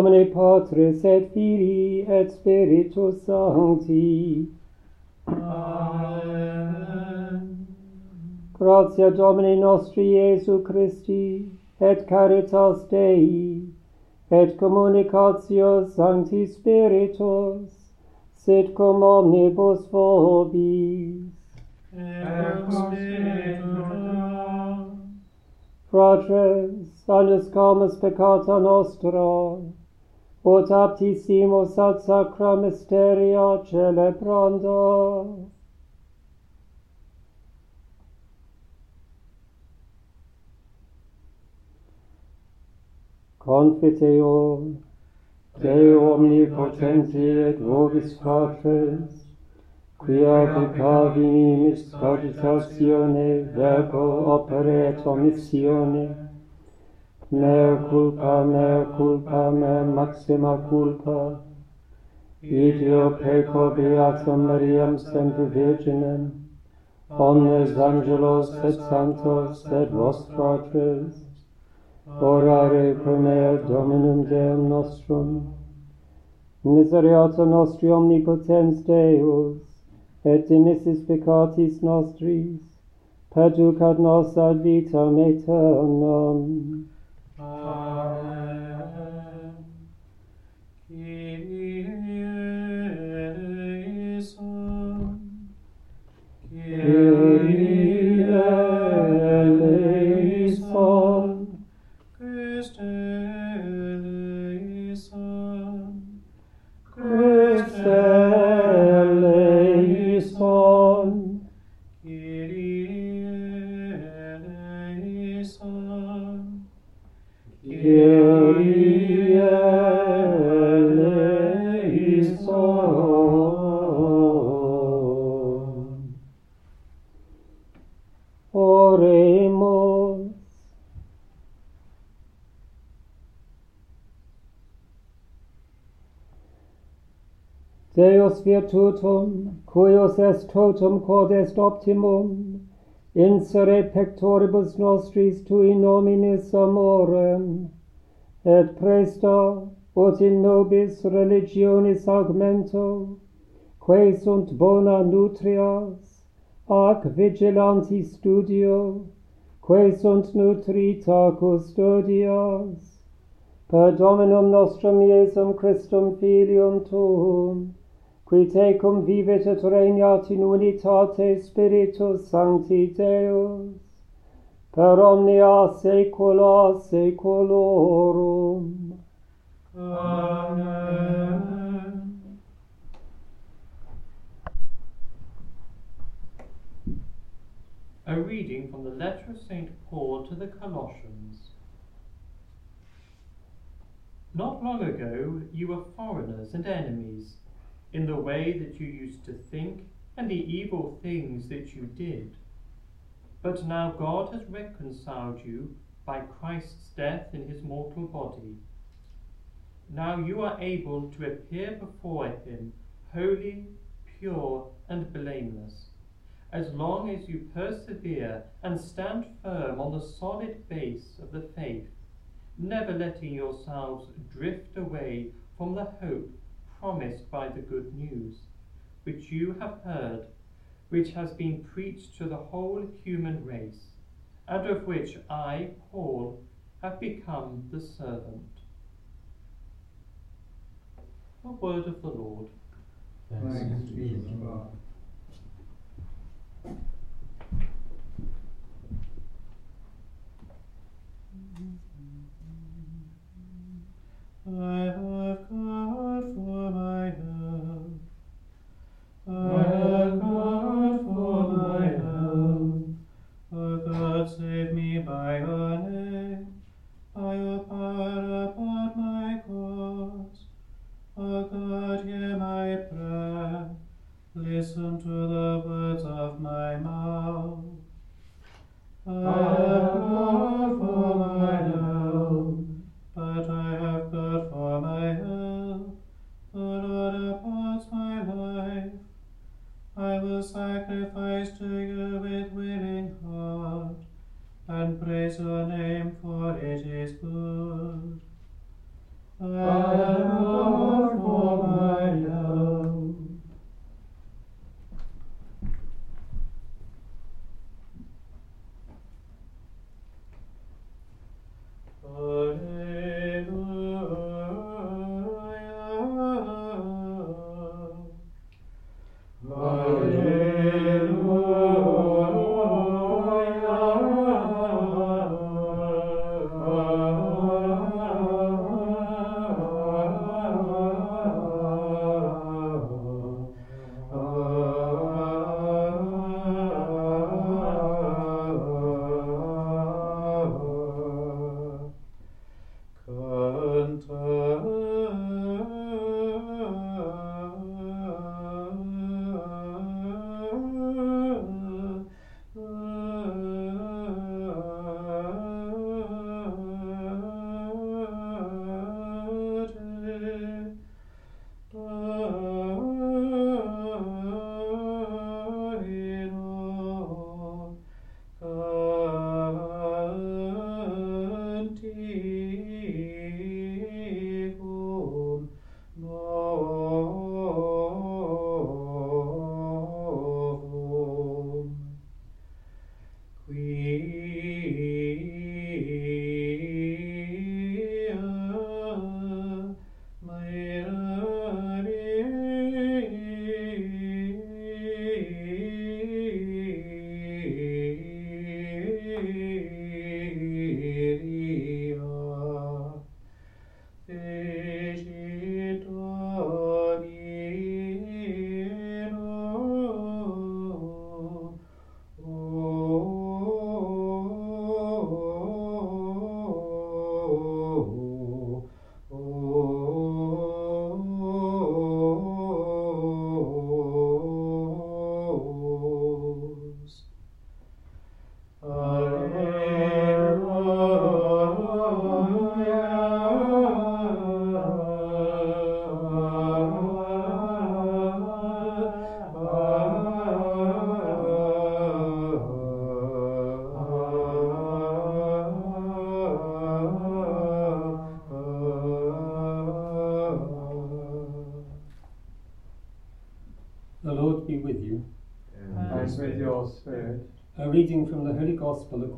nomine Patris et Filii et Spiritus Sancti. Amen. Gratia Domini nostri Iesu Christi, et caritas Dei, et communicatio Sancti Spiritus, sit cum omnibus vobis. Et Spiritu Fratres, alius comus peccata nostra, potaptissimus ad sacra mysteria celebrando. Confiteo, Deo omnipotenti et vobis patres, quia peccavi mis cogitatione verbo opere et omissione, mea culpa, mea culpa, mea maxima culpa, ideo peco beatam Mariam sempre virginem, omnes angelos et santos et vos fratres, orare pro mea Dominum Deum nostrum, Miseriata nostri omnipotens Deus, et dimissis peccatis nostris, perducat nos ad vitam aeternam. 哦。Deus virtutum, cuius est totum quod est optimum, insere pectoribus nostris tui nominis amorem, et presto, ut in nobis religionis augmento, quae sunt bona nutrias, ac vigilanti studio, quae sunt nutrita custodias, per Dominum nostrum Iesum Christum Filium Tuum, qui tecum vivit et regnat in unitate Spiritus Sancti Deus, per omnia saecula saeculorum. Amen. A reading from the letter of St. Paul to the Colossians. Not long ago you were foreigners and enemies in the way that you used to think and the evil things that you did. But now God has reconciled you by Christ's death in his mortal body. Now you are able to appear before him holy, pure, and blameless, as long as you persevere and stand firm on the solid base of the faith, never letting yourselves drift away from the hope promised by the good news, which you have heard, which has been preached to the whole human race, and of which I, Paul, have become the servant. The word of the Lord. Thanks be to God. I have God Listen to the words of my mouth. I have God for my help, but I have God for my help. The Lord upholds my life. I will sacrifice to you with willing heart, and praise your name,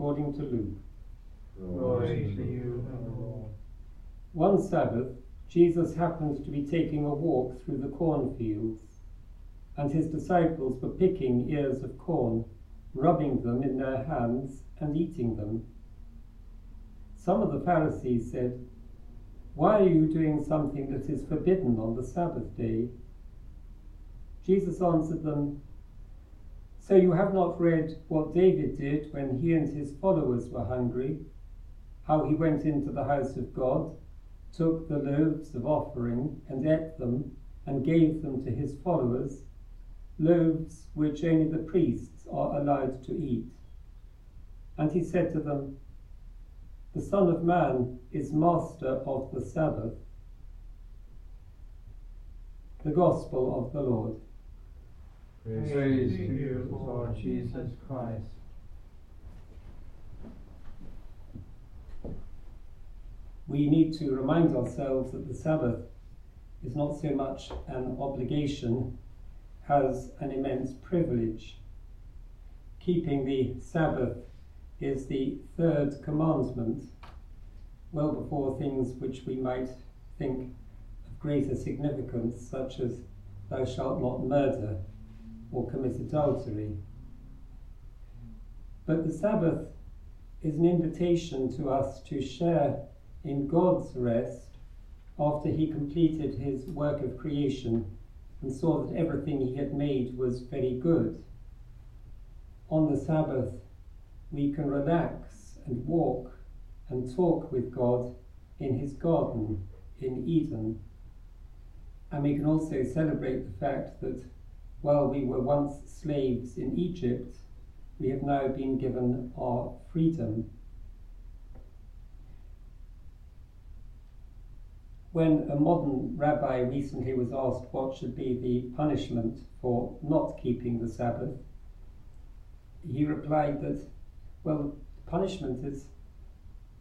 according to Luke. Glory to you, Lord. One Sabbath, Jesus happened to be taking a walk through the cornfields, and his disciples were picking ears of corn, rubbing them in their hands, and eating them. Some of the Pharisees said, Why are you doing something that is forbidden on the Sabbath day? Jesus answered them, So you have not read what David did when he and his followers were hungry, how he went into the house of God, took the loaves of offering and ate them, and gave them to his followers, loaves which only the priests are allowed to eat. And he said to them, The Son of Man is master of the Sabbath. The Gospel of the Lord. Praise to you, Lord Jesus Christ. we need to remind ourselves that the Sabbath is not so much an obligation as an immense privilege. Keeping the Sabbath is the third commandment, well before things which we might think of greater significance, such as thou shalt not murder or commit adultery. But the Sabbath is an invitation to us to share in God's rest after he completed his work of creation and saw that everything he had made was very good. On the Sabbath, we can relax and walk and talk with God in his garden in Eden. And we can also celebrate the fact that while we were once slaves in Egypt, we have now been given our freedom. When a modern rabbi recently was asked what should be the punishment for not keeping the Sabbath, he replied that, well, punishment is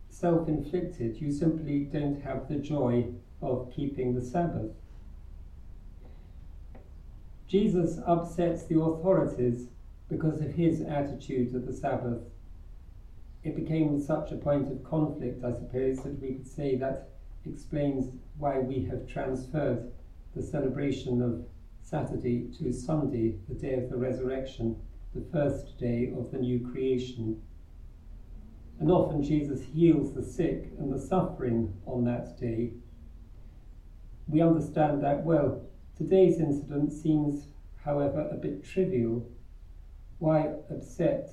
self inflicted. You simply don't have the joy of keeping the Sabbath. Jesus upsets the authorities because of his attitude to the Sabbath. It became such a point of conflict, I suppose, that we could say that explains why we have transferred the celebration of Saturday to Sunday, the day of the resurrection, the first day of the new creation. And often Jesus heals the sick and the suffering on that day. We understand that well. Today's incident seems, however, a bit trivial. Why upset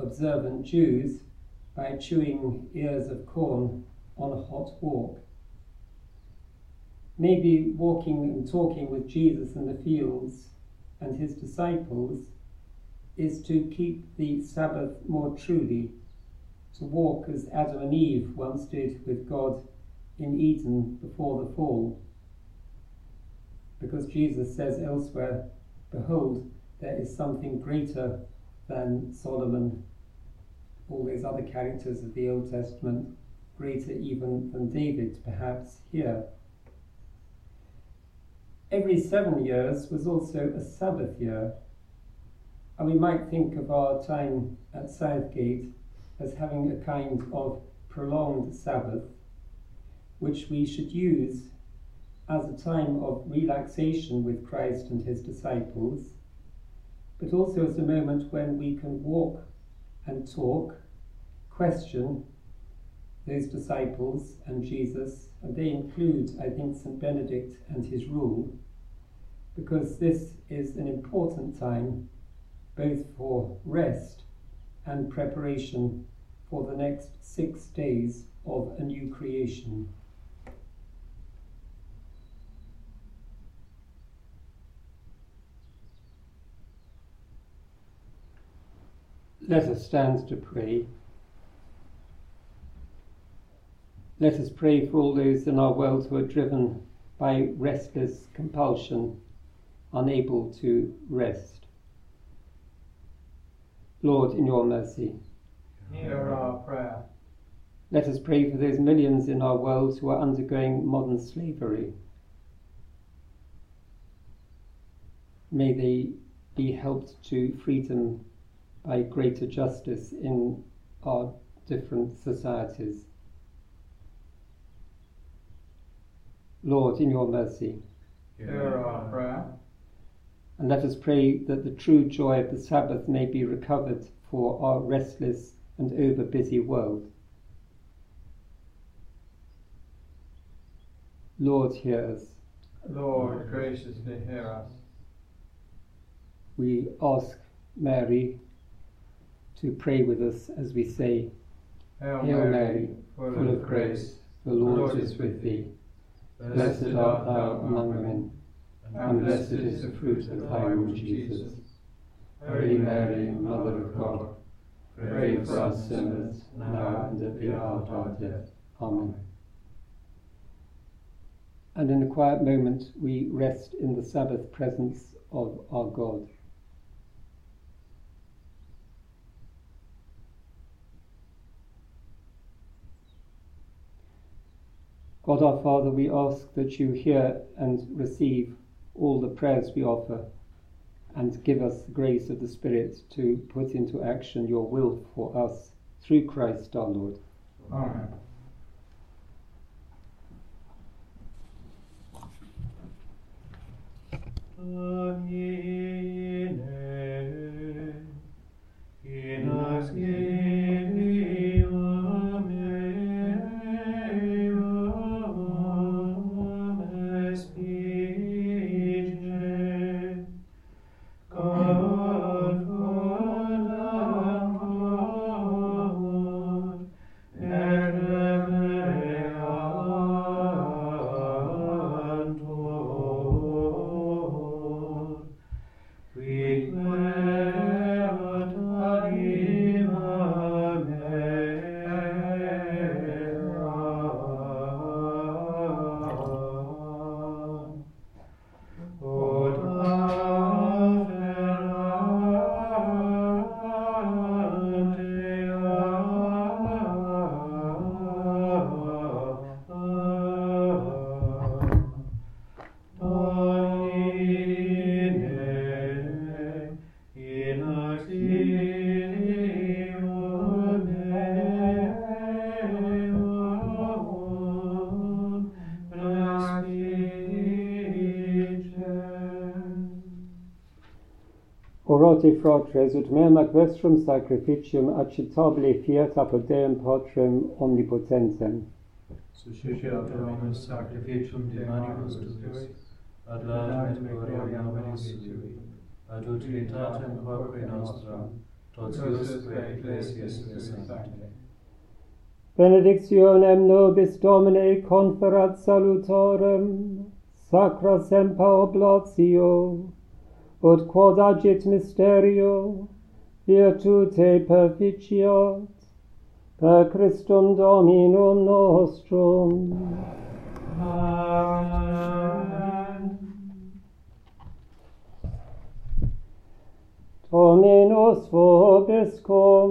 observant Jews by chewing ears of corn on a hot walk? Maybe walking and talking with Jesus in the fields and his disciples is to keep the Sabbath more truly, to walk as Adam and Eve once did with God in Eden before the fall. Because Jesus says elsewhere, Behold, there is something greater than Solomon, all these other characters of the Old Testament, greater even than David, perhaps here. Every seven years was also a Sabbath year, and we might think of our time at Southgate as having a kind of prolonged Sabbath, which we should use as a time of relaxation with Christ and his disciples, but also as a moment when we can walk and talk, question those disciples and Jesus, and they include, I think, St. Benedict and his rule, because this is an important time both for rest and preparation for the next six days of a new creation. Let us stand to pray. Let us pray for all those in our world who are driven by restless compulsion, unable to rest. Lord, in your mercy, hear our prayer. Let us pray for those millions in our world who are undergoing modern slavery. May they be helped to freedom by greater justice in our different societies. Lord, in your mercy, hear our prayer. And let us pray that the true joy of the Sabbath may be recovered for our restless and over busy world. Lord, hear us. Lord, graciously hear us. We ask Mary to pray with us as we say, Hail, Hail Mary, Mary, full of grace, the Lord is with thee. Blessed art thou among women, and blessed is the fruit of thy womb, Jesus. Holy Mary, Mother of God, pray for us sinners, now and at the hour of our death. Amen. And in a quiet moment, we rest in the Sabbath presence of our God. God our Father, we ask that you hear and receive all the prayers we offer and give us the grace of the Spirit to put into action your will for us through Christ our Lord. Amen. Domine, Doti fratres ut meam ac vestrum sacrificium acceptabile fiat apud Deum Patrem omnipotentem. Suscitia per sacrificium de manibus tuis, ad laudem et gloria nominis tui, ad utilitatem corpore totius totiusque ecclesias de sancte. Benedictionem nobis Domine conferat salutorem, sacra sempa oblatio, ut quod agit mysterio virtute perficiat per Christum Dominum nostrum. Amen. Dominus vobiscum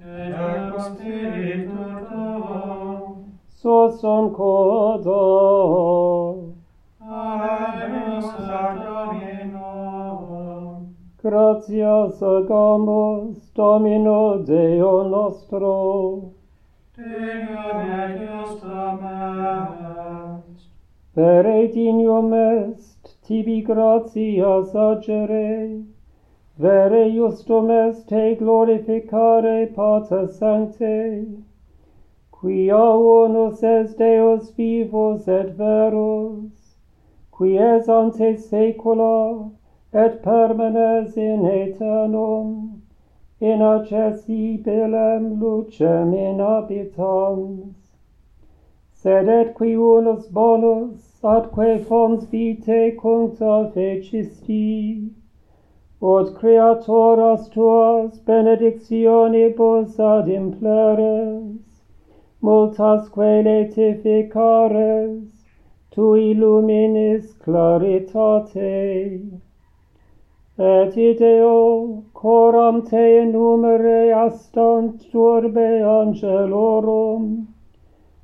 et spiritu tuo sussum codo Amen. Sancto gratias agamus Domino Deo nostro. Tecum et iustam est. Per etignum est, tibi gratias agere. Vere justum est te glorificare pater sancte, quia unus est Deus vivus et verus, qui es ante saecula, et permanes in aeternum, inaccessibilem lucem in habitans. Sed et qui unus bonus, atque fons vitae cuncta fecisti, ut creatoras tuas benedictionibus ad impleres, multasque letificares, tu illuminis claritate et ideo coram te numere astant turbe angelorum,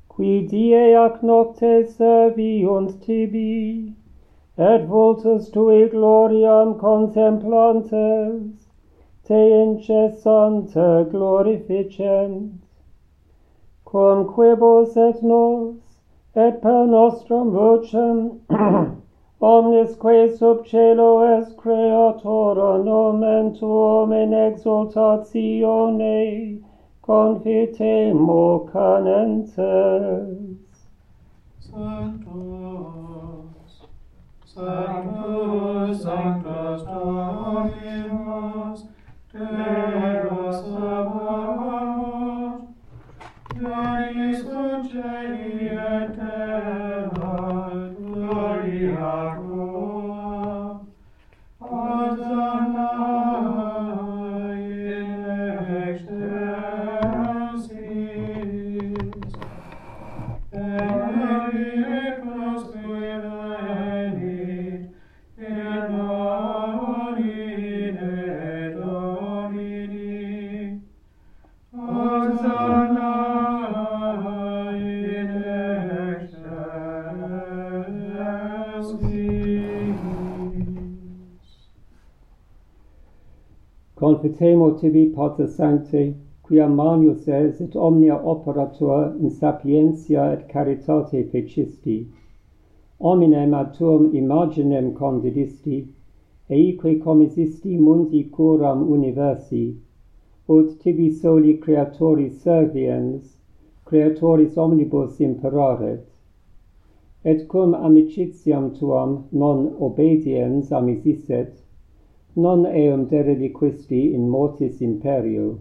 qui die ac nocte serviunt tibi, et vultus tui gloriam contemplantes, te incessante glorificent, cum quibus et nos, et per nostrum vocem omnes quae sub cielo est creatora nomen tuum in exultatione confitemo canentes. Sanctus sanctus sanctus dominus Deus amamus, Deus Evangelii et temo tibi pater sancte, quia manius es et omnia operator in sapientia et caritate fecisti, ominem ad tuum imaginem condidisti, eique comisisti mundi curam universi, ut tibi soli creatoris serviens, creatoris omnibus imperaret. Et cum amicitiam tuam non obediens amisisset, non eum derevi questi in mortis imperio.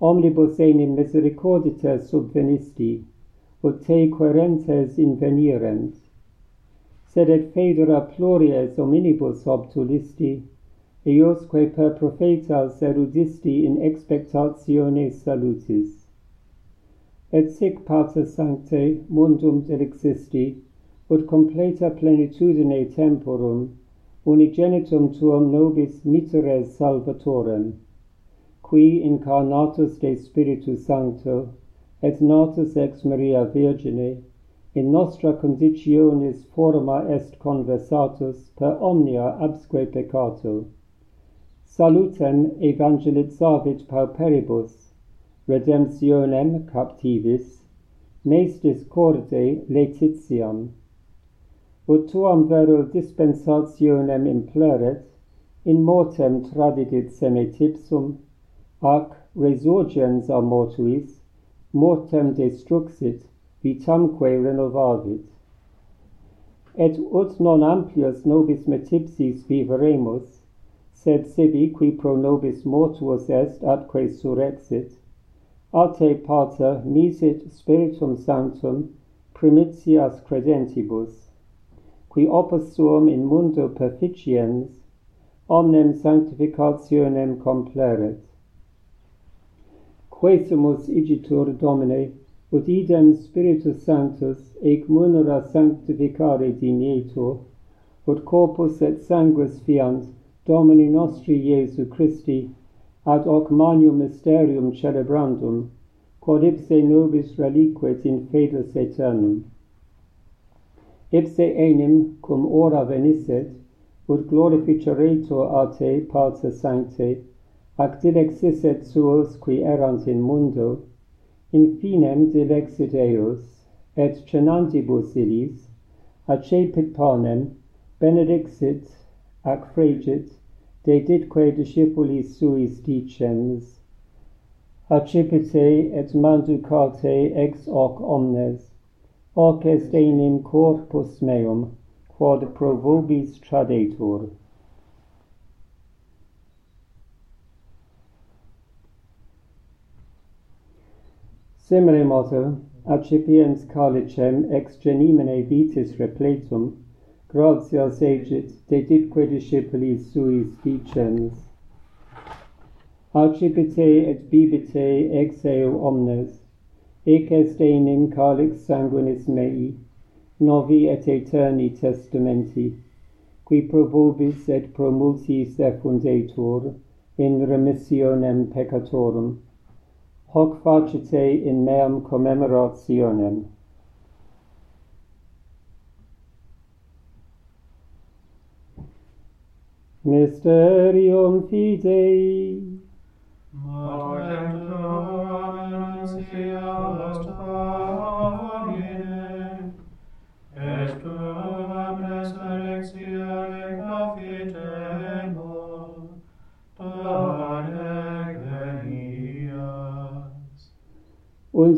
Omnibus enim misericorditer subvenisti, ut te querentes invenirent. Sed et federa pluries hominibus obtulisti, eiosque per profetas erudisti in expectatione salutis. Et sic pater sancte mundum delixisti, ut completa plenitudine temporum, unigenitum tuum nobis miseres salvatorem, qui incarnatus de Spiritu Sancto, et natus ex Maria Virgine, in nostra conditionis forma est conversatus per omnia absque peccato. Salutem evangelizavit pauperibus, redemptionem captivis, meis discorde letitiam, tuam vero dispensationem impleret, in mortem tradidit seme tipsum, ac resurgens a mortuis, mortem destruxit, vitamque renovavit. Et ut non amplius nobis metipsis viveremus, sed sibi qui pro nobis mortuus est atque surexit, a te pater misit spiritum sanctum primitias credentibus, qui opus suum in mundo perficiens, omnem sanctificationem compleret. Quesumus igitur Domine, ut idem Spiritus Sanctus ec munera sanctificare dinietur, ut corpus et sanguis fiant Domini nostri Iesu Christi, ad hoc manium mysterium celebrandum, quod ipse nobis reliquet in fedus aeternum ipse enim cum ora venisset, ut glorificeretur a te, Pater sancte, ac dilexisset suos qui erant in mundo, in finem dilexit eos, et cenantibus illis, acepit panem, benedixit, ac fregit, deditque discipulis suis dicens, acipite et manducate ex hoc omnes, hoc est enim corpus meum quod pro vobis tradetur. Simile moto accipiens calicem ex genimene vitis repletum gratias egit deditque discipulis suis dicens Accipite et bibite ex eo omnes, Ec est enim calix sanguinis mei, novi et aeterni testamenti, qui pro vobis et pro multis secundetur, in remissionem peccatorum, hoc facite in meam commemorationem. Mysterium Fidei, Mater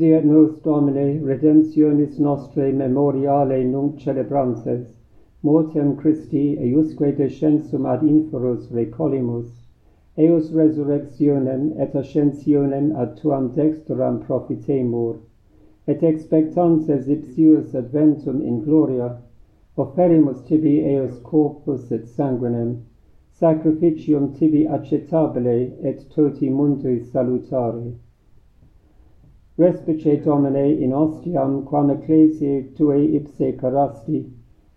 Fiat nos Domine, redemptionis nostre memoriale nunc celebrantes, mortem Christi eiusque descensum ad inferos recolimus, eus resurrectionem et ascensionem ad tuam dexteram profitemur, et expectantes ipsius adventum in gloria, offerimus tibi eus corpus et sanguinem, sacrificium tibi acceptabile et toti mundi salutare respice Domine in ostiam quam ecclesiae tuae ipse carasti,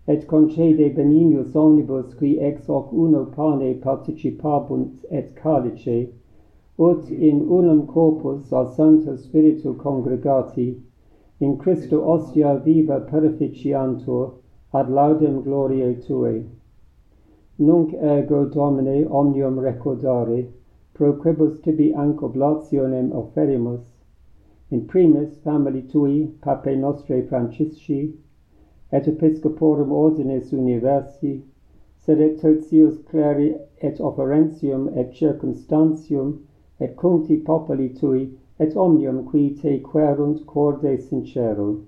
et concede benignus omnibus qui ex hoc uno pane participabunt et calice, ut in unum corpus a Sancto Spiritu congregati, in Christo ostia viva perficiantur ad laudem gloriae Tuae. Nunc ergo Domine omnium recordare, pro quibus tibi anc oblationem offerimus, in primis famili tui pape nostre francisci et episcoporum ordines universi sed et tertius cleri et offerentium et circumstantium et cuncti populi tui et omnium qui te querunt corde sincero.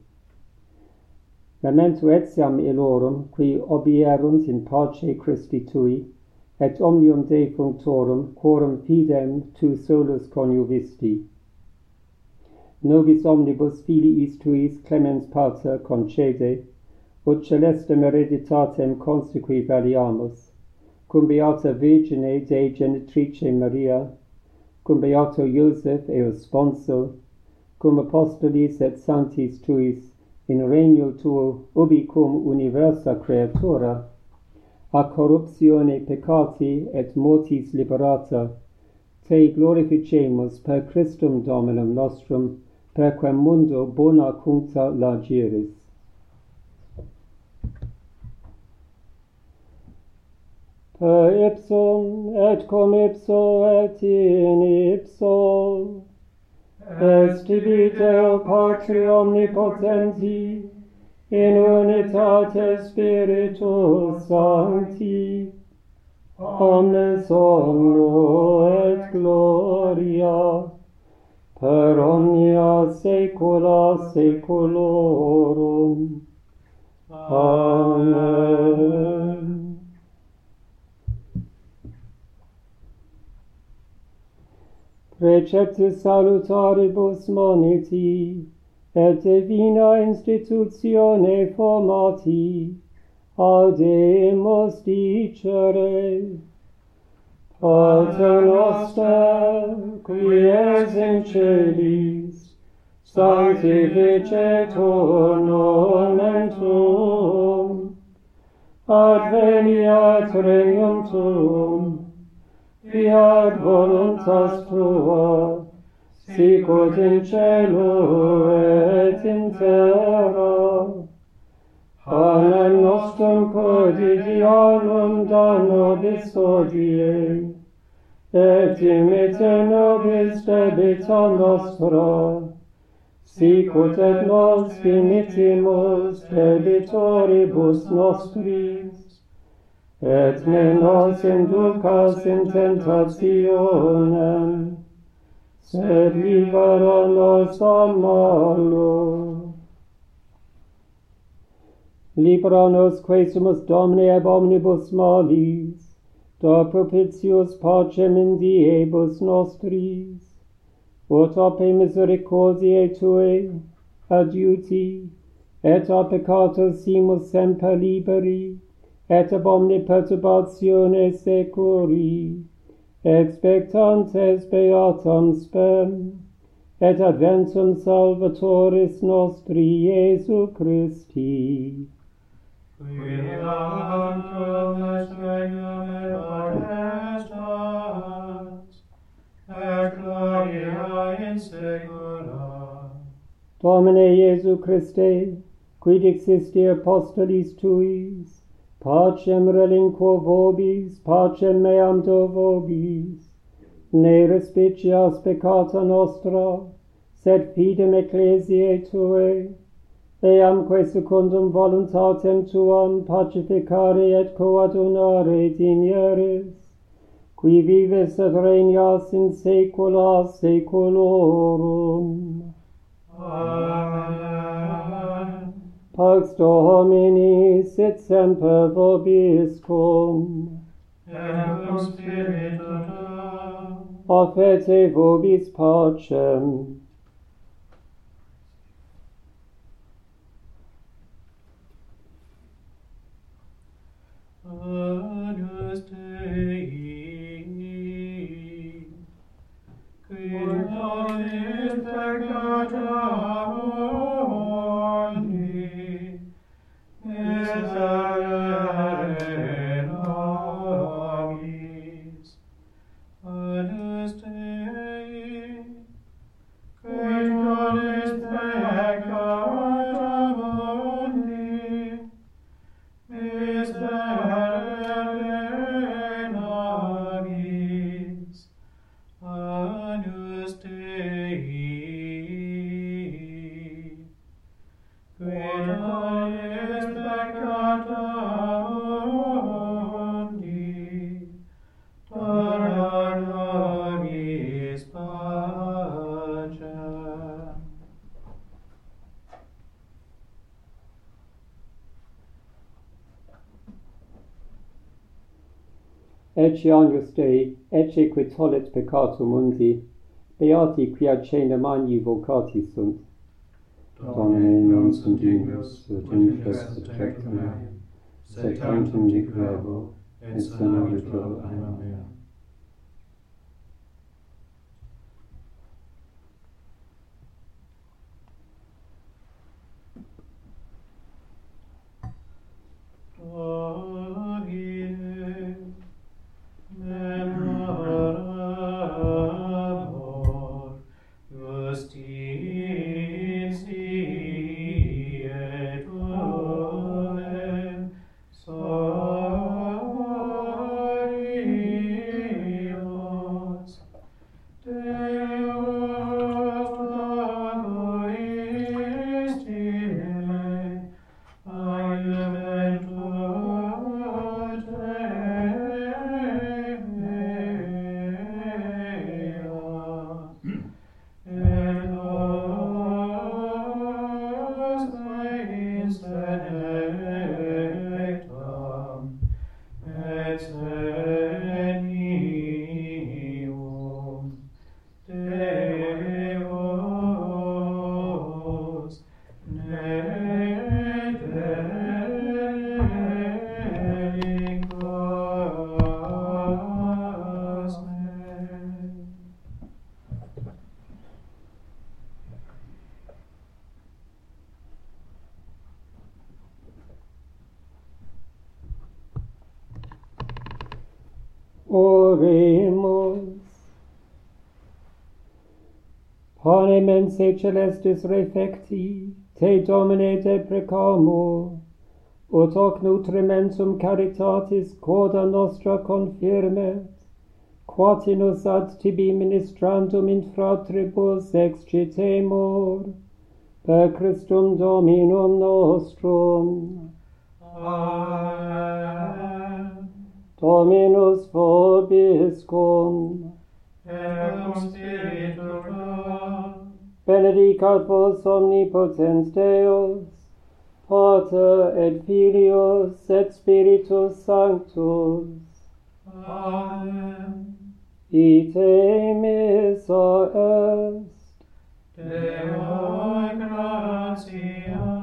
Memento etiam illorum, qui obierunt in pace Christi tui, et omnium defunctorum, quorum fidem tu solus coniuvisti. Nobis omnibus filiis tuis clemens pater concede, ut celestem hereditatem consequi valiamus, cum beata Virgine Dei genitrice Maria, cum beato Iosef eus sponso, cum apostolis et sanctis tuis, in regno tuo, ubi cum universa creatura, a corruptione peccati et mortis liberata, Te glorificemus per Christum Dominum nostrum, per quem mundo bona cuncta lagiris. Per ipsum et cum ipso et in ipso est tibi Deo Patri Omnipotenti in unitate Spiritus Sancti omnes omno et gloria per omnia saecula saeculorum. Amen. Precepti salutaribus moniti, et divina institutione formati, audemus dicere, Pater noster, qui es in celis, sanctificetur nomen tuum, adveniat regnum tuum, fiat voluntas tua, sicut in celo et in terra. Panem nostrum quotidianum da nobis hodie, et imite nobis debita nostra, sicut et nos finitimus debitoribus nostris, et ne nos inducas in tentationem, sed libera nos a malo. Libera nos, quesumus Domine, ab omnibus malis, da propitius pacem in diebus nostris, ut ope misericordiae Tue adiuti, et a peccatos simus semper liberi, et ab omni perturbatione securi, expectantes beatam spem, et adventum salvatoris nostri Iesu Christi. Domine Iesu Christe, quid existi apostolis tuis, pacem relinquo vobis, pacem meam do vobis, ne respicias peccata nostra, sed fidem ecclesiae tuae, eamque secundum voluntatem tuam pacificare et coadunare dinieris, qui vives et regnas in saecula saeculorum. Amen. Pax Domini sit semper vobiscum. Et cum spiritu tuum. Offete vobis pacem. Specialius Dei, ecce quid solet peccatum mundi, beati quia cena mani vocati sunt. Domine non condignus, ut infest subjectum meum, sed tantum diclabo, et sanavitur anima mea. Oremus. Pane mense celestis refecti, te domine te ut hoc nutrimentum caritatis quoda nostra confirmet, quatinus ad tibi ministrandum in fratribus excitemur, per Christum Dominum nostrum. Amen. Dominus vobiscum. Et cum spiritu tuo. Benedicat vos omnipotens Deus, Pater et Filius et Spiritus Sanctus. Amen. Ite missa est, Deo gratia.